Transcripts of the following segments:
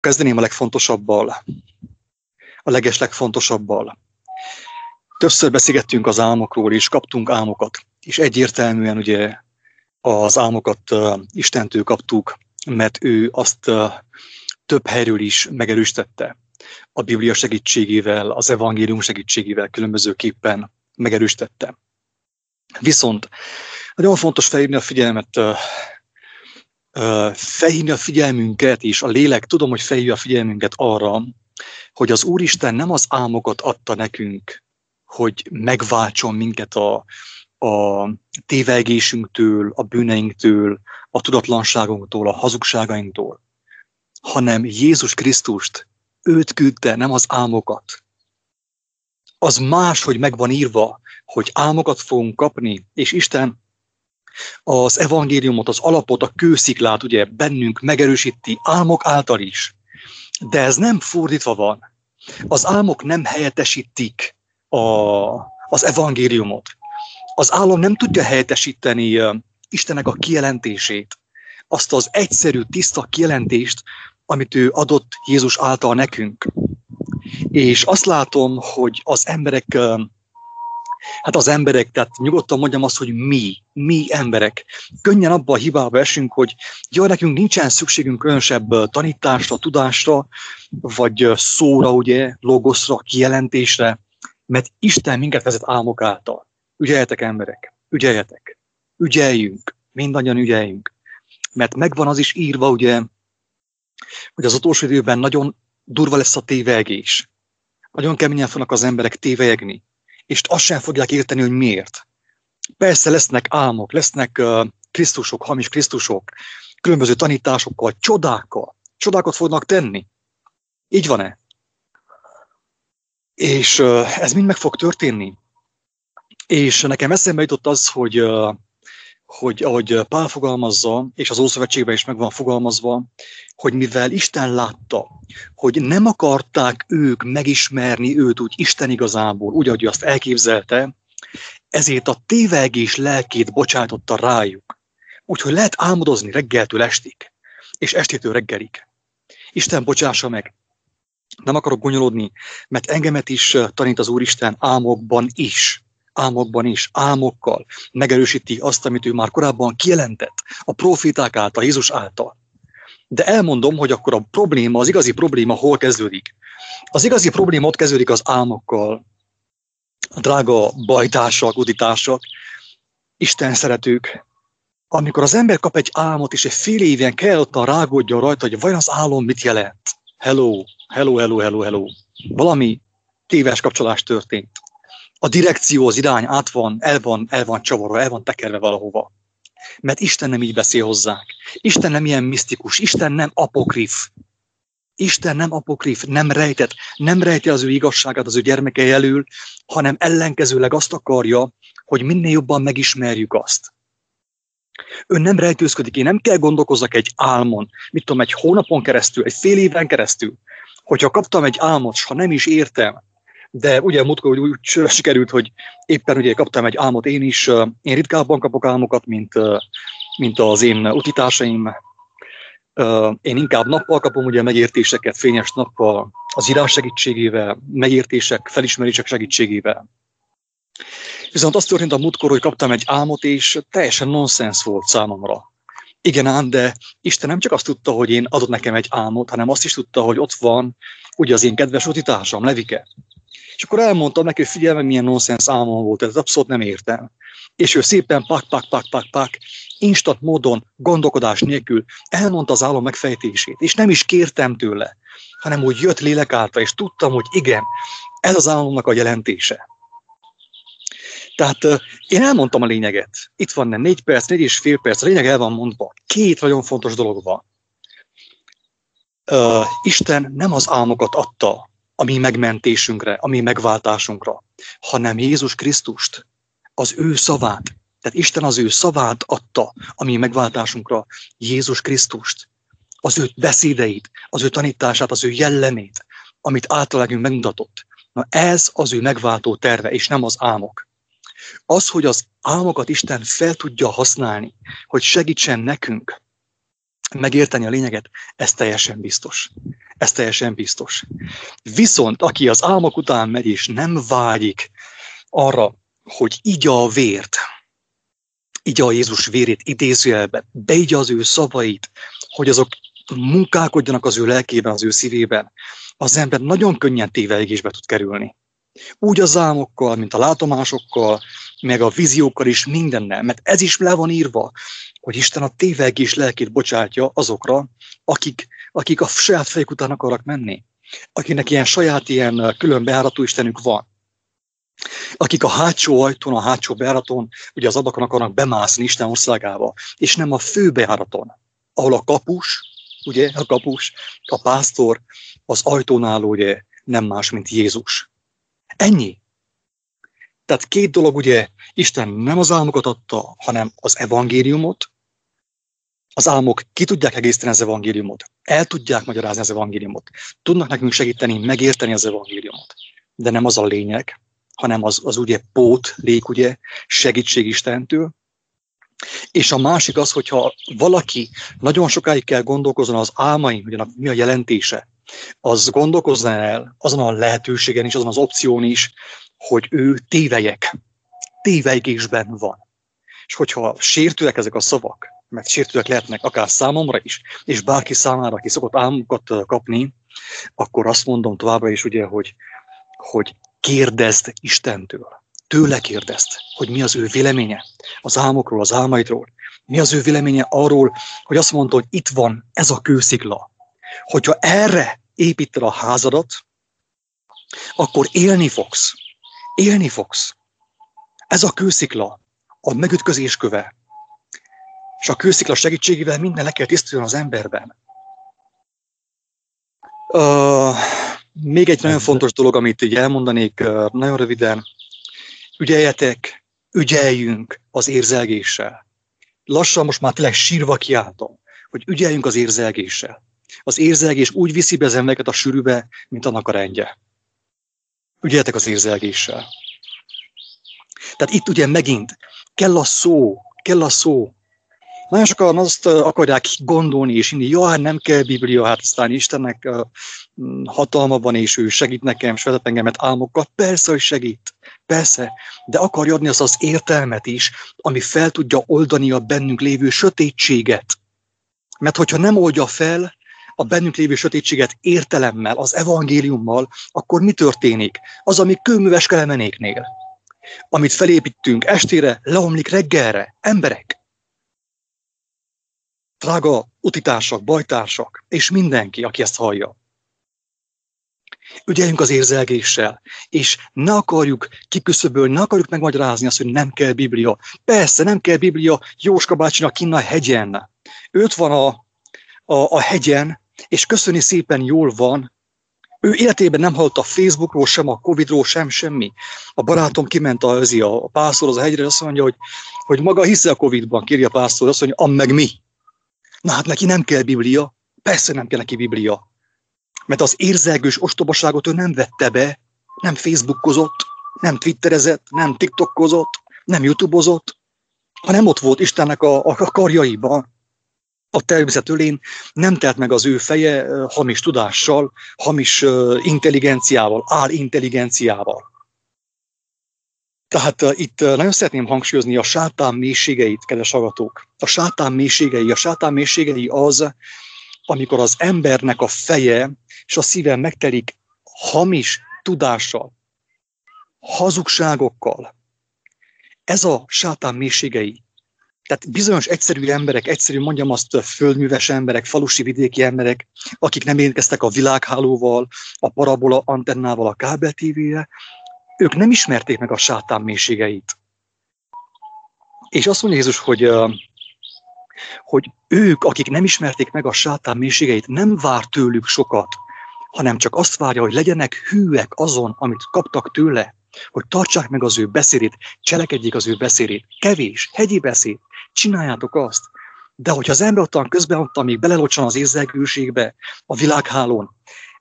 Kezdeném a legfontosabbal, a legeslegfontosabbal. Többször beszélgettünk az álmokról, és kaptunk álmokat, és egyértelműen ugye az álmokat Istentől kaptuk, mert ő azt több helyről is megerősítette. A Biblia segítségével, az evangélium segítségével különbözőképpen megerősítette. Viszont nagyon fontos felhívni a figyelmet, felhívni a figyelmünket, és a lélek, tudom, hogy felhívja a figyelmünket arra, hogy az Úristen nem az álmokat adta nekünk, hogy megváltson minket a, a tévegésünktől, a bűneinktől, a tudatlanságunktól, a hazugságainktól, hanem Jézus Krisztust, őt küldte, nem az álmokat. Az más, hogy meg van írva, hogy álmokat fogunk kapni, és Isten az evangéliumot, az alapot, a kősziklát ugye bennünk megerősíti álmok által is. De ez nem fordítva van. Az álmok nem helyettesítik a, az evangéliumot. Az álom nem tudja helyettesíteni Istennek a kijelentését, azt az egyszerű, tiszta kijelentést, amit ő adott Jézus által nekünk. És azt látom, hogy az emberek Hát az emberek, tehát nyugodtan mondjam azt, hogy mi, mi emberek, könnyen abba a hibába esünk, hogy jaj, nekünk nincsen szükségünk különösebb tanításra, tudásra, vagy szóra, ugye, logoszra, kijelentésre, mert Isten minket vezet álmok által. Ügyeljetek emberek, ügyeljetek, ügyeljünk, mindannyian ügyeljünk. Mert megvan az is írva, ugye, hogy az utolsó időben nagyon durva lesz a tévegés. Nagyon keményen fognak az emberek tévegni és azt sem fogják érteni, hogy miért. Persze lesznek álmok, lesznek uh, Krisztusok, hamis Krisztusok, különböző tanításokkal, csodákkal. Csodákat fognak tenni. Így van-e? És uh, ez mind meg fog történni. És nekem eszembe jutott az, hogy, uh, hogy ahogy Pál fogalmazza, és az Ószövetségben is meg van fogalmazva, hogy mivel Isten látta, hogy nem akarták ők megismerni őt úgy Isten igazából, úgy, ahogy azt elképzelte, ezért a tévegés lelkét bocsátotta rájuk. Úgyhogy lehet álmodozni reggeltől estig, és estétől reggelig. Isten bocsássa meg. Nem akarok gonyolodni, mert engemet is tanít az Úristen álmokban is. Álmokban is, álmokkal megerősíti azt, amit ő már korábban kijelentett, a proféták által, Jézus által. De elmondom, hogy akkor a probléma, az igazi probléma hol kezdődik. Az igazi probléma ott kezdődik az álmokkal, a drága bajtársak, uditársak, Isten szeretők. Amikor az ember kap egy álmot, és egy fél éven kell ott rágódjon rajta, hogy vajon az álom mit jelent. Hello, hello, hello, hello, hello. Valami téves kapcsolás történt. A direkció, az irány át van, el van, el van csavarva, el van tekerve valahova. Mert Isten nem így beszél hozzánk. Isten nem ilyen misztikus, Isten nem apokrif. Isten nem apokrif, nem rejtett, nem rejti az ő igazságát az ő gyermekei elől, hanem ellenkezőleg azt akarja, hogy minél jobban megismerjük azt. Ő nem rejtőzködik, én nem kell gondolkozzak egy álmon, mit tudom, egy hónapon keresztül, egy fél éven keresztül, hogyha kaptam egy álmot, ha nem is értem, de ugye múltkor úgy, úgy sikerült, hogy éppen ugye kaptam egy álmot én is, én ritkábban kapok álmokat, mint, mint az én utitársaim. Én inkább nappal kapom ugye megértéseket, fényes nappal, az írás segítségével, megértések, felismerések segítségével. Viszont azt történt a múltkor, hogy kaptam egy álmot, és teljesen nonsens volt számomra. Igen ám, de Isten nem csak azt tudta, hogy én adott nekem egy álmot, hanem azt is tudta, hogy ott van ugye az én kedves utitársam, Levike. És akkor elmondtam neki, hogy figyelme, milyen nonsens álmom volt, ez abszolút nem értem. És ő szépen pak, pak, pak, pak, pak, instant módon, gondolkodás nélkül elmondta az álom megfejtését, és nem is kértem tőle, hanem úgy jött lélek által, és tudtam, hogy igen, ez az álomnak a jelentése. Tehát én elmondtam a lényeget. Itt van nem négy perc, négy és fél perc, a lényeg el van mondva. Két nagyon fontos dolog van. Uh, Isten nem az álmokat adta, a mi megmentésünkre, a mi megváltásunkra, hanem Jézus Krisztust, az ő szavát. Tehát Isten az ő szavát adta a mi megváltásunkra, Jézus Krisztust, az ő beszédeit, az ő tanítását, az ő jellemét, amit általában megmutatott. Na ez az ő megváltó terve, és nem az álmok. Az, hogy az álmokat Isten fel tudja használni, hogy segítsen nekünk, megérteni a lényeget, ez teljesen biztos. Ez teljesen biztos. Viszont aki az álmok után megy és nem vágyik arra, hogy igya a vért, igya a Jézus vérét idézőjelbe, beigya az ő szavait, hogy azok munkálkodjanak az ő lelkében, az ő szívében, az ember nagyon könnyen téveigésbe tud kerülni. Úgy az álmokkal, mint a látomásokkal, meg a víziókkal is mindennel, mert ez is le van írva, hogy Isten a tévegés lelkét bocsátja azokra, akik, akik a saját fejük után akarnak menni. Akinek ilyen saját, ilyen külön bejáratú Istenük van. Akik a hátsó ajtón, a hátsó bejáraton, ugye az ablakon akarnak bemászni Isten országába, és nem a fő bejáraton, ahol a kapus, ugye, a kapus, a pásztor, az ajtónál ugye nem más, mint Jézus. Ennyi. Tehát két dolog, ugye, Isten nem az álmokat adta, hanem az evangéliumot. Az álmok ki tudják egészíteni az evangéliumot, el tudják magyarázni az evangéliumot, tudnak nekünk segíteni megérteni az evangéliumot. De nem az a lényeg, hanem az, az ugye pót, lék, ugye, segítség Istentől. És a másik az, hogyha valaki nagyon sokáig kell gondolkozni az álmain, hogy mi a jelentése, az gondolkozna el azon a lehetőségen is, azon az opción is, hogy ő tévejek, tévejgésben van. És hogyha sértőek ezek a szavak, mert sértőek lehetnek akár számomra is, és bárki számára, aki szokott álmokat kapni, akkor azt mondom továbbra is ugye, hogy, hogy kérdezd Istentől. Tőle kérdezd, hogy mi az ő véleménye az álmokról, az álmaidról. Mi az ő véleménye arról, hogy azt mondta, hogy itt van ez a kőszikla. Hogyha erre építed a házadat, akkor élni fogsz. Élni fogsz. Ez a kőszikla, a megütközés köve. És a kőszikla segítségével minden le kell tisztuljon az emberben. Uh, még egy nagyon fontos dolog, amit így elmondanék uh, nagyon röviden. Ügyeljetek, ügyeljünk az érzelgéssel. Lassan most már tényleg sírva kiáltom, hogy ügyeljünk az érzelgéssel. Az érzelgés úgy viszi be az embereket a sűrűbe, mint annak a rendje. Ügyeljetek az érzelgéssel. Tehát itt ugye megint kell a szó, kell a szó. Nagyon sokan azt akarják gondolni, és inni, jó, hát nem kell Biblia, hát aztán Istennek hatalma van, és ő segít nekem, és vezet engemet álmokkal. Persze, hogy segít. Persze, de akarja adni az az értelmet is, ami fel tudja oldani a bennünk lévő sötétséget. Mert hogyha nem oldja fel a bennünk lévő sötétséget értelemmel, az evangéliummal, akkor mi történik? Az, ami kőműves kelemenéknél amit felépítünk estére, leomlik reggelre. Emberek. Drága utitársak, bajtársak, és mindenki, aki ezt hallja. Ügyeljünk az érzelgéssel, és ne akarjuk kiküszöbölni, ne akarjuk megmagyarázni azt, hogy nem kell Biblia. Persze, nem kell Biblia Jóska bácsinak kinn a hegyen. Őt van a, a, a hegyen, és köszöni szépen jól van, ő életében nem hallott a Facebookról, sem a Covidról, sem semmi. A barátom kiment a, a pásztor az a hegyre, azt mondja, hogy, hogy maga hisze a Covidban, kérje a pásztor, azt mondja, am meg mi. Na hát neki nem kell Biblia, persze nem kell neki Biblia. Mert az érzelgős ostobaságot ő nem vette be, nem Facebookozott, nem twitterezett, nem tiktokozott, nem youtubeozott, hanem ott volt Istennek a, a karjaiban a természet ölén nem telt meg az ő feje hamis tudással, hamis intelligenciával, intelligenciával. Tehát itt nagyon szeretném hangsúlyozni a sátán mélységeit, kedves hallgatók. A sátán mélységei, a sátán mélységei az, amikor az embernek a feje és a szíve megtelik hamis tudással, hazugságokkal. Ez a sátán mélységei. Tehát bizonyos egyszerű emberek, egyszerű mondjam azt, földműves emberek, falusi vidéki emberek, akik nem érkeztek a világhálóval, a parabola antennával, a kábel tévére, ők nem ismerték meg a sátán mélységeit. És azt mondja Jézus, hogy, hogy ők, akik nem ismerték meg a sátán mélységeit, nem vár tőlük sokat, hanem csak azt várja, hogy legyenek hűek azon, amit kaptak tőle, hogy tartsák meg az ő beszédét, cselekedjék az ő beszédét. Kevés, hegyi beszéd, csináljátok azt. De hogyha az ember ottan közben ott, amíg belelocsan az érzelgőségbe, a világhálón,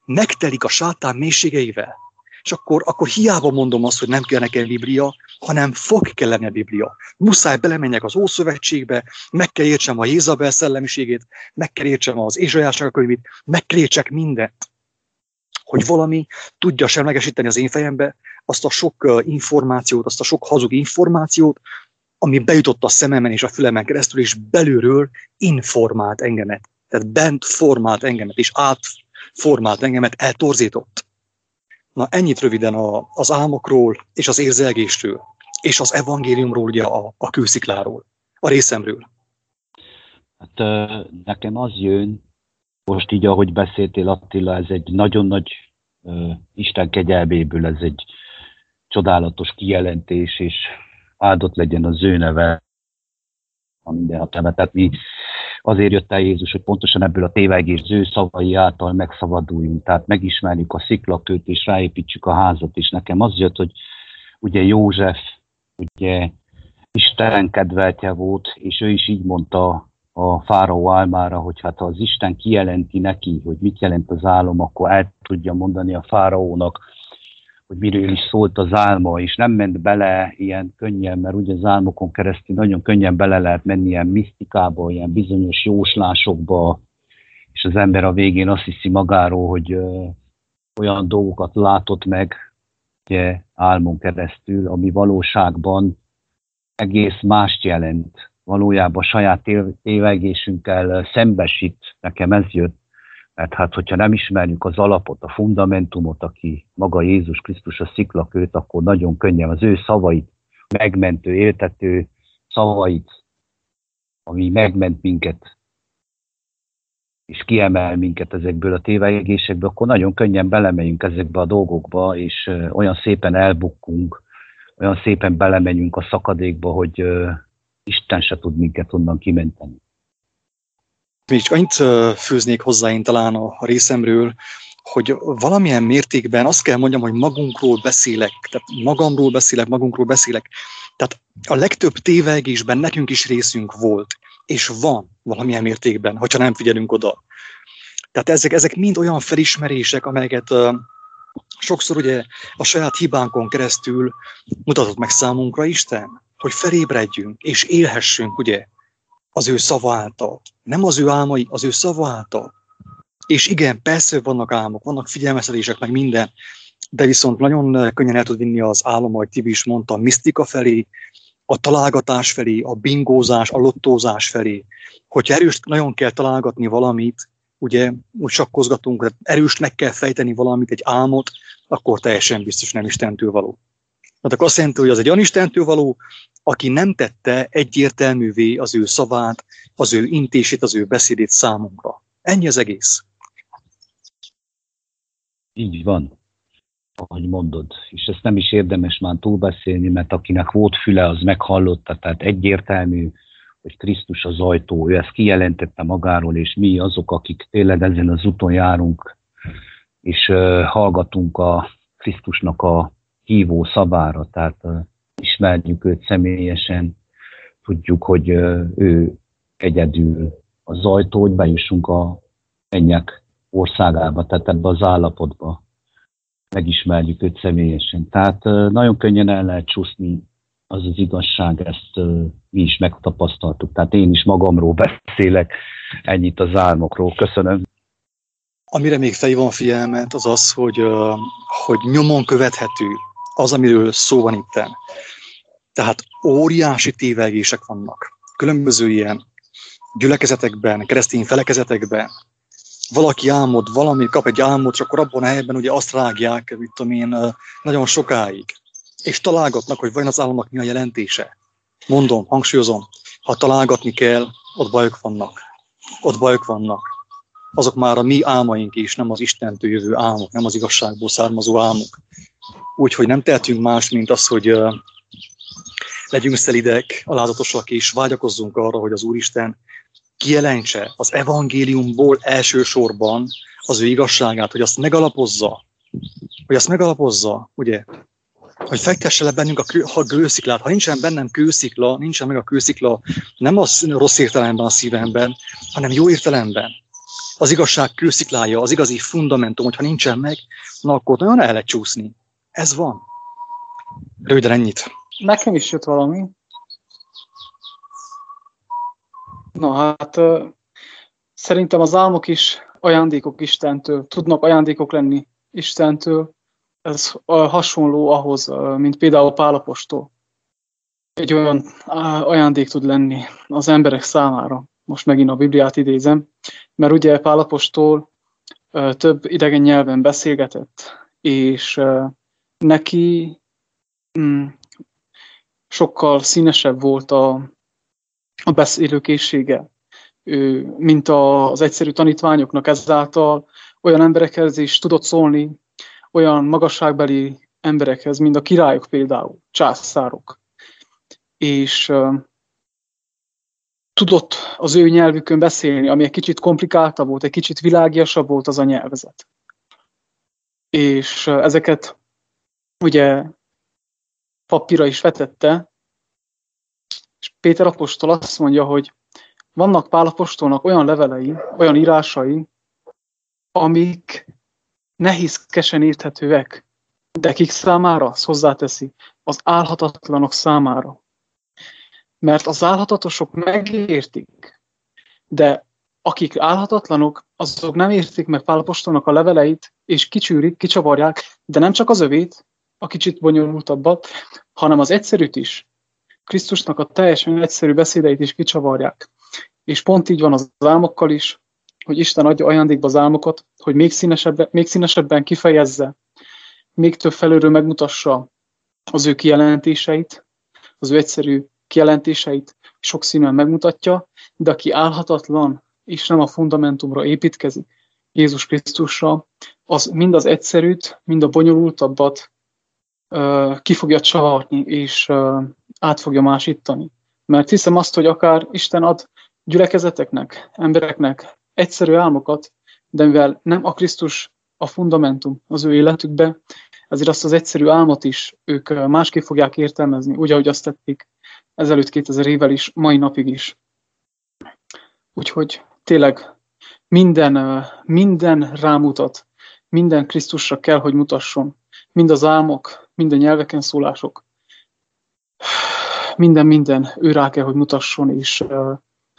megtelik a sátán mélységeivel, És akkor, akkor hiába mondom azt, hogy nem kell nekem Biblia, hanem fog kellene Biblia. Muszáj belemenjek az Ószövetségbe, meg kell értsem a Jézabel szellemiségét, meg kell értsem az Ézsajásnak könyvét, meg kell értsek mindent. Hogy valami tudja semlegesíteni az én fejembe azt a sok információt, azt a sok hazug információt, ami bejutott a szememen és a fülemen keresztül, és belülről informált engemet. Tehát bent formált engemet, és átformált engemet, eltorzított. Na ennyit röviden a, az álmokról és az érzelgésről, és az evangéliumról, ugye a, a kőszikláról, a részemről. Hát nekem az jön, most így, ahogy beszéltél Attila, ez egy nagyon nagy uh, Isten kegyelméből, ez egy csodálatos kijelentés, és áldott legyen az ő neve, a minden Tehát mi azért jött el Jézus, hogy pontosan ebből a tévegés ő szavai által megszabaduljunk, tehát megismerjük a sziklakőt, és ráépítsük a házat, és nekem az jött, hogy ugye József, ugye Isten kedveltje volt, és ő is így mondta a fáraó álmára, hogy hát ha az Isten kijelenti neki, hogy mit jelent az álom, akkor el tudja mondani a fáraónak, hogy miről is szólt az álma, és nem ment bele ilyen könnyen, mert ugye az álmokon keresztül nagyon könnyen bele lehet menni ilyen misztikába, ilyen bizonyos jóslásokba, és az ember a végén azt hiszi magáról, hogy ö, olyan dolgokat látott meg, ugye, álmon keresztül, ami valóságban egész mást jelent. Valójában saját tévegésünkkel szembesít, nekem ez jött, mert hát, hogyha nem ismerjük az alapot, a fundamentumot, aki maga Jézus Krisztus a sziklakőt, akkor nagyon könnyen az ő szavait, megmentő, éltető szavait, ami megment minket, és kiemel minket ezekből a tévejegésekből, akkor nagyon könnyen belemegyünk ezekbe a dolgokba, és olyan szépen elbukkunk, olyan szépen belemegyünk a szakadékba, hogy Isten se tud minket onnan kimenteni. Még csak annyit főznék hozzá én talán a részemről, hogy valamilyen mértékben azt kell mondjam, hogy magunkról beszélek, tehát magamról beszélek, magunkról beszélek. Tehát a legtöbb tévegésben nekünk is részünk volt, és van valamilyen mértékben, hogyha nem figyelünk oda. Tehát ezek, ezek mind olyan felismerések, amelyeket sokszor ugye a saját hibánkon keresztül mutatott meg számunkra Isten, hogy felébredjünk és élhessünk, ugye, az ő szava által. Nem az ő álmai, az ő szava által. És igen, persze vannak álmok, vannak figyelmeztetések, meg minden, de viszont nagyon könnyen el tud vinni az álom, ahogy Tibi is mondta, a misztika felé, a találgatás felé, a bingózás, a lottózás felé. Hogyha erőst nagyon kell találgatni valamit, ugye úgy sakkozgatunk, erőst meg kell fejteni valamit, egy álmot, akkor teljesen biztos nem Istentől való. Hát akkor azt jelenti, hogy az egy olyan Istentől való, aki nem tette egyértelművé az ő szavát, az ő intését, az ő beszédét számunkra. Ennyi az egész. Így van, ahogy mondod. És ezt nem is érdemes már túlbeszélni, mert akinek volt füle, az meghallotta, tehát egyértelmű, hogy Krisztus az ajtó, ő ezt kijelentette magáról, és mi azok, akik tényleg ezen az úton járunk, és uh, hallgatunk a Krisztusnak a hívó szabára, tehát uh, ismerjük őt személyesen, tudjuk, hogy ő egyedül az ajtó, hogy bejussunk a mennyek országába, tehát ebbe az állapotba megismerjük őt személyesen. Tehát nagyon könnyen el lehet csúszni az az igazság, ezt mi is megtapasztaltuk. Tehát én is magamról beszélek, ennyit az álmokról. Köszönöm. Amire még felhívom figyelmet, az az, hogy, hogy nyomon követhető az, amiről szó van itten. Tehát óriási tévegések vannak. Különböző ilyen gyülekezetekben, keresztény felekezetekben. Valaki álmod, valami kap egy álmot, és akkor abban a helyben ugye azt rágják, mit tudom én, nagyon sokáig. És találgatnak, hogy vajon az álomnak mi a jelentése. Mondom, hangsúlyozom, ha találgatni kell, ott bajok vannak. Ott bajok vannak. Azok már a mi álmaink is, nem az Istentől jövő álmok, nem az igazságból származó álmok. Úgyhogy nem tehetünk más, mint az, hogy legyünk szelidek, alázatosak, és vágyakozzunk arra, hogy az Úristen kijelentse az evangéliumból elsősorban az ő igazságát, hogy azt megalapozza, hogy azt megalapozza, ugye, hogy fektesse le bennünk a, kő, a kősziklát. Ha nincsen bennem kőszikla, nincsen meg a kőszikla, nem az rossz értelemben a szívemben, hanem jó értelemben. Az igazság kősziklája, az igazi fundamentum, hogyha nincsen meg, na akkor nagyon el lehet csúszni. Ez van. Röviden ennyit. Nekem is jött valami. Na hát, szerintem az álmok is ajándékok Istentől, tudnak ajándékok lenni Istentől. Ez hasonló ahhoz, mint például Pálapostól. Egy olyan ajándék tud lenni az emberek számára. Most megint a Bibliát idézem, mert ugye Pálapostól több idegen nyelven beszélgetett, és neki mm, sokkal színesebb volt a, a beszélőkészsége, mint az egyszerű tanítványoknak ezáltal olyan emberekhez is tudott szólni, olyan magasságbeli emberekhez, mint a királyok például, császárok. És uh, tudott az ő nyelvükön beszélni, ami egy kicsit komplikáltabb volt, egy kicsit világiasabb volt az a nyelvezet. És uh, ezeket ugye papírra is vetette, és Péter apostol azt mondja, hogy vannak Pál apostolnak olyan levelei, olyan írásai, amik nehézkesen érthetőek, de kik számára, azt hozzáteszi, az álhatatlanok számára. Mert az álhatatosok megértik, de akik álhatatlanok, azok nem értik meg Pálapostolnak a leveleit, és kicsűrik, kicsavarják, de nem csak az övét, a kicsit bonyolultabbat, hanem az egyszerűt is. Krisztusnak a teljesen egyszerű beszédeit is kicsavarják. És pont így van az álmokkal is, hogy Isten adja ajándékba az álmokat, hogy még, színesebben, még színesebben kifejezze, még több felőről megmutassa az ő kijelentéseit, az ő egyszerű kijelentéseit sokszínűen megmutatja, de aki álhatatlan és nem a fundamentumra építkezik, Jézus Krisztusra, az mind az egyszerűt, mind a bonyolultabbat ki fogja csavarni, és át fogja másítani. Mert hiszem azt, hogy akár Isten ad gyülekezeteknek, embereknek egyszerű álmokat, de mivel nem a Krisztus a fundamentum az ő életükbe, ezért azt az egyszerű álmot is ők másképp fogják értelmezni, úgy, ahogy azt tették ezelőtt 2000 évvel is, mai napig is. Úgyhogy tényleg minden, minden rámutat, minden Krisztusra kell, hogy mutasson. Mind az álmok, mind a nyelveken szólások, minden, minden ő rá kell, hogy mutasson, és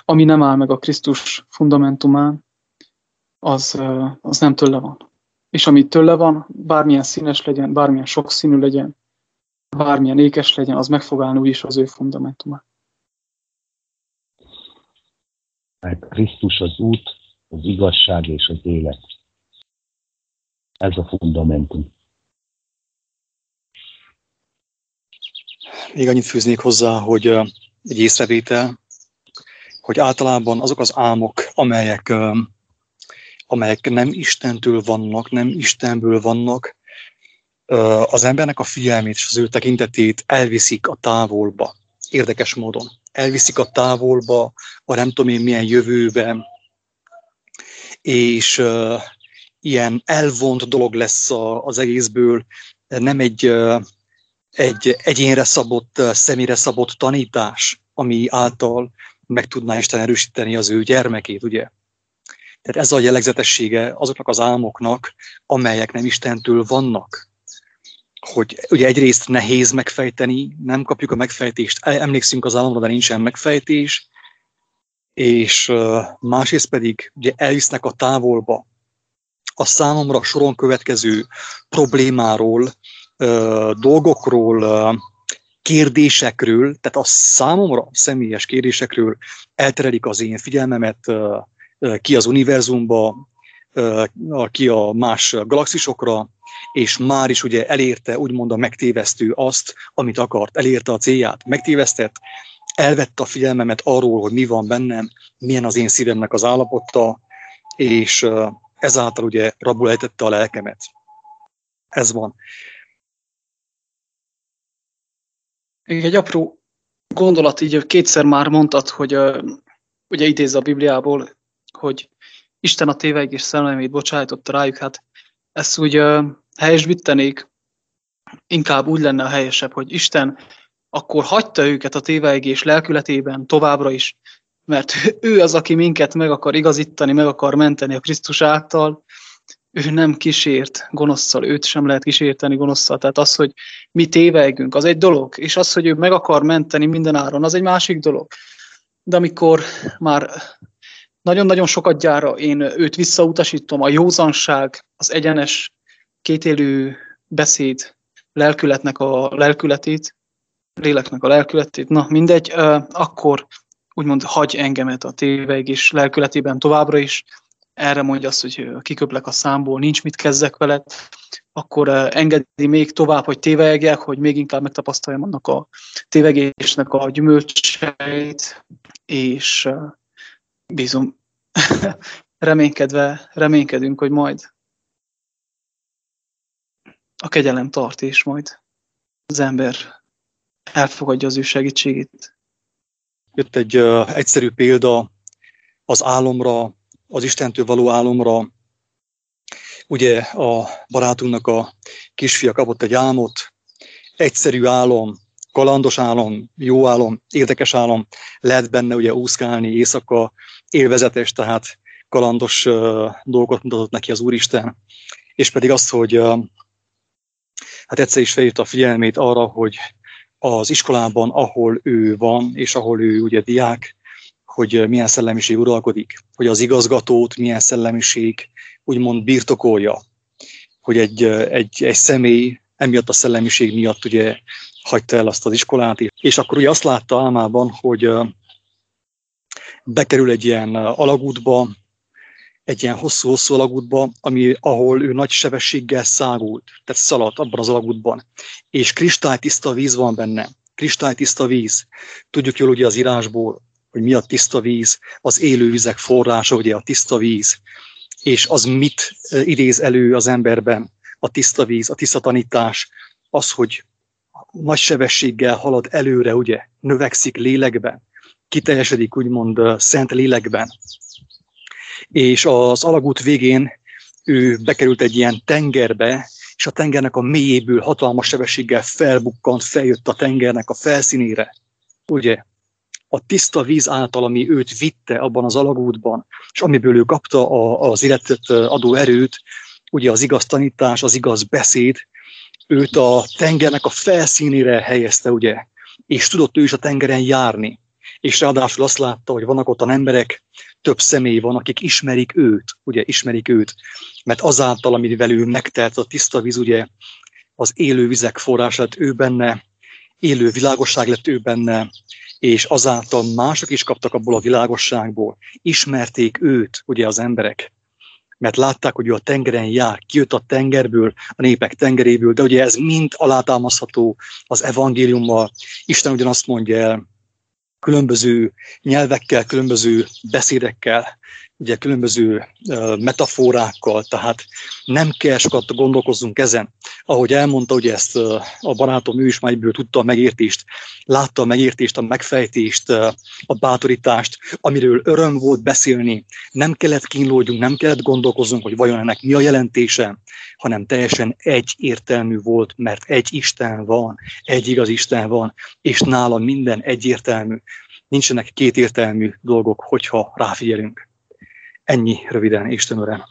ami nem áll meg a Krisztus fundamentumán, az, az nem tőle van. És ami tőle van, bármilyen színes legyen, bármilyen sokszínű legyen, bármilyen ékes legyen, az meg fog állni úgyis az ő fundamentumán. Mert Krisztus az út, az igazság és az élet. Ez a fundamentum. Még annyit fűznék hozzá, hogy egy észrevétel, hogy általában azok az álmok, amelyek, amelyek nem Istentől vannak, nem Istenből vannak, az embernek a figyelmét és az ő tekintetét elviszik a távolba, érdekes módon. Elviszik a távolba, a nem tudom én milyen jövőbe, és uh, ilyen elvont dolog lesz a, az egészből, nem egy, uh, egy egyénre szabott, személyre szabott tanítás, ami által meg tudná Isten erősíteni az ő gyermekét, ugye? Tehát ez a jellegzetessége azoknak az álmoknak, amelyek nem Istentől vannak. Hogy ugye egyrészt nehéz megfejteni, nem kapjuk a megfejtést, emlékszünk az álomra, de nincsen megfejtés, és másrészt pedig ugye elvisznek a távolba a számomra soron következő problémáról, dolgokról, kérdésekről, tehát a számomra személyes kérdésekről elterelik az én figyelmemet ki az univerzumba, ki a más galaxisokra, és már is ugye elérte úgymond a megtévesztő azt, amit akart, elérte a célját, megtévesztett, elvette a figyelmemet arról, hogy mi van bennem, milyen az én szívemnek az állapota, és ezáltal ugye rabul a lelkemet. Ez van. Egy apró gondolat, így kétszer már mondtad, hogy ugye idézze a Bibliából, hogy Isten a téveigés szellemét bocsájtotta rájuk, hát ezt úgy helyesbítenék, inkább úgy lenne a helyesebb, hogy Isten akkor hagyta őket a téveigés lelkületében továbbra is, mert ő az, aki minket meg akar igazítani, meg akar menteni a Krisztus által, ő nem kísért gonoszszal, őt sem lehet kísérteni gonoszszal. Tehát az, hogy mi tévegünk, az egy dolog, és az, hogy ő meg akar menteni minden áron, az egy másik dolog. De amikor már nagyon-nagyon sokat gyára én őt visszautasítom, a józanság, az egyenes, kétélő beszéd, lelkületnek a lelkületét, léleknek a lelkületét, na mindegy, akkor úgymond hagy engemet a tévegés lelkületében továbbra is, erre mondja azt, hogy kiköplek a számból, nincs mit kezdek veled, akkor engedi még tovább, hogy tévegjek, hogy még inkább megtapasztaljam annak a tévegésnek a gyümölcseit, és bízom, reménykedve, reménykedünk, hogy majd a kegyelem tart, és majd az ember elfogadja az ő segítségét. Jött egy uh, egyszerű példa az álomra, az Istentől való álomra. Ugye a barátunknak a kisfia kapott egy álmot, egyszerű álom, kalandos álom, jó álom, érdekes álom, lehet benne ugye úszkálni, éjszaka élvezetes, tehát kalandos dolgot mutatott neki az Úristen, és pedig azt, hogy hát egyszer is felhívta a figyelmét arra, hogy az iskolában, ahol ő van, és ahol ő ugye diák, hogy milyen szellemiség uralkodik, hogy az igazgatót milyen szellemiség úgymond birtokolja, hogy egy, egy, egy személy emiatt a szellemiség miatt ugye hagyta el azt az iskolát, és akkor ugye azt látta álmában, hogy bekerül egy ilyen alagútba, egy ilyen hosszú-hosszú alagútba, ami, ahol ő nagy sebességgel szágult, tehát szaladt abban az alagútban, és kristálytiszta víz van benne, kristálytiszta víz. Tudjuk jól ugye az írásból, hogy mi a tiszta víz, az élő vizek forrása, ugye a tiszta víz, és az mit idéz elő az emberben, a tiszta víz, a tiszta tanítás, az, hogy nagy sebességgel halad előre, ugye, növekszik lélekben, kiteljesedik úgymond szent lélekben. És az alagút végén ő bekerült egy ilyen tengerbe, és a tengernek a mélyéből hatalmas sebességgel felbukkant, feljött a tengernek a felszínére. Ugye, a tiszta víz által, ami őt vitte abban az alagútban, és amiből ő kapta a, az életet adó erőt, ugye az igaz tanítás, az igaz beszéd, őt a tengernek a felszínére helyezte, ugye, és tudott ő is a tengeren járni. És ráadásul azt látta, hogy vannak ott emberek, több személy van, akik ismerik őt, ugye, ismerik őt, mert azáltal, amivel ő megtelt a tiszta víz, ugye, az élő vizek forrását ő benne, élő világosság lett ő benne, és azáltal mások is kaptak abból a világosságból. Ismerték őt, ugye az emberek, mert látták, hogy ő a tengeren jár, kijött a tengerből, a népek tengeréből, de ugye ez mind alátámaszható az evangéliummal. Isten ugyanazt mondja el, különböző nyelvekkel, különböző beszédekkel, ugye különböző metaforákkal, tehát nem kell sokat gondolkozzunk ezen. Ahogy elmondta, ugye ezt a barátom, ő is már egyből tudta a megértést, látta a megértést, a megfejtést, a bátorítást, amiről öröm volt beszélni. Nem kellett kínlódjunk, nem kellett gondolkozzunk, hogy vajon ennek mi a jelentése, hanem teljesen egyértelmű volt, mert egy Isten van, egy igaz Isten van, és nála minden egyértelmű. Nincsenek kétértelmű dolgok, hogyha ráfigyelünk. Ennyi röviden, Isten Urán.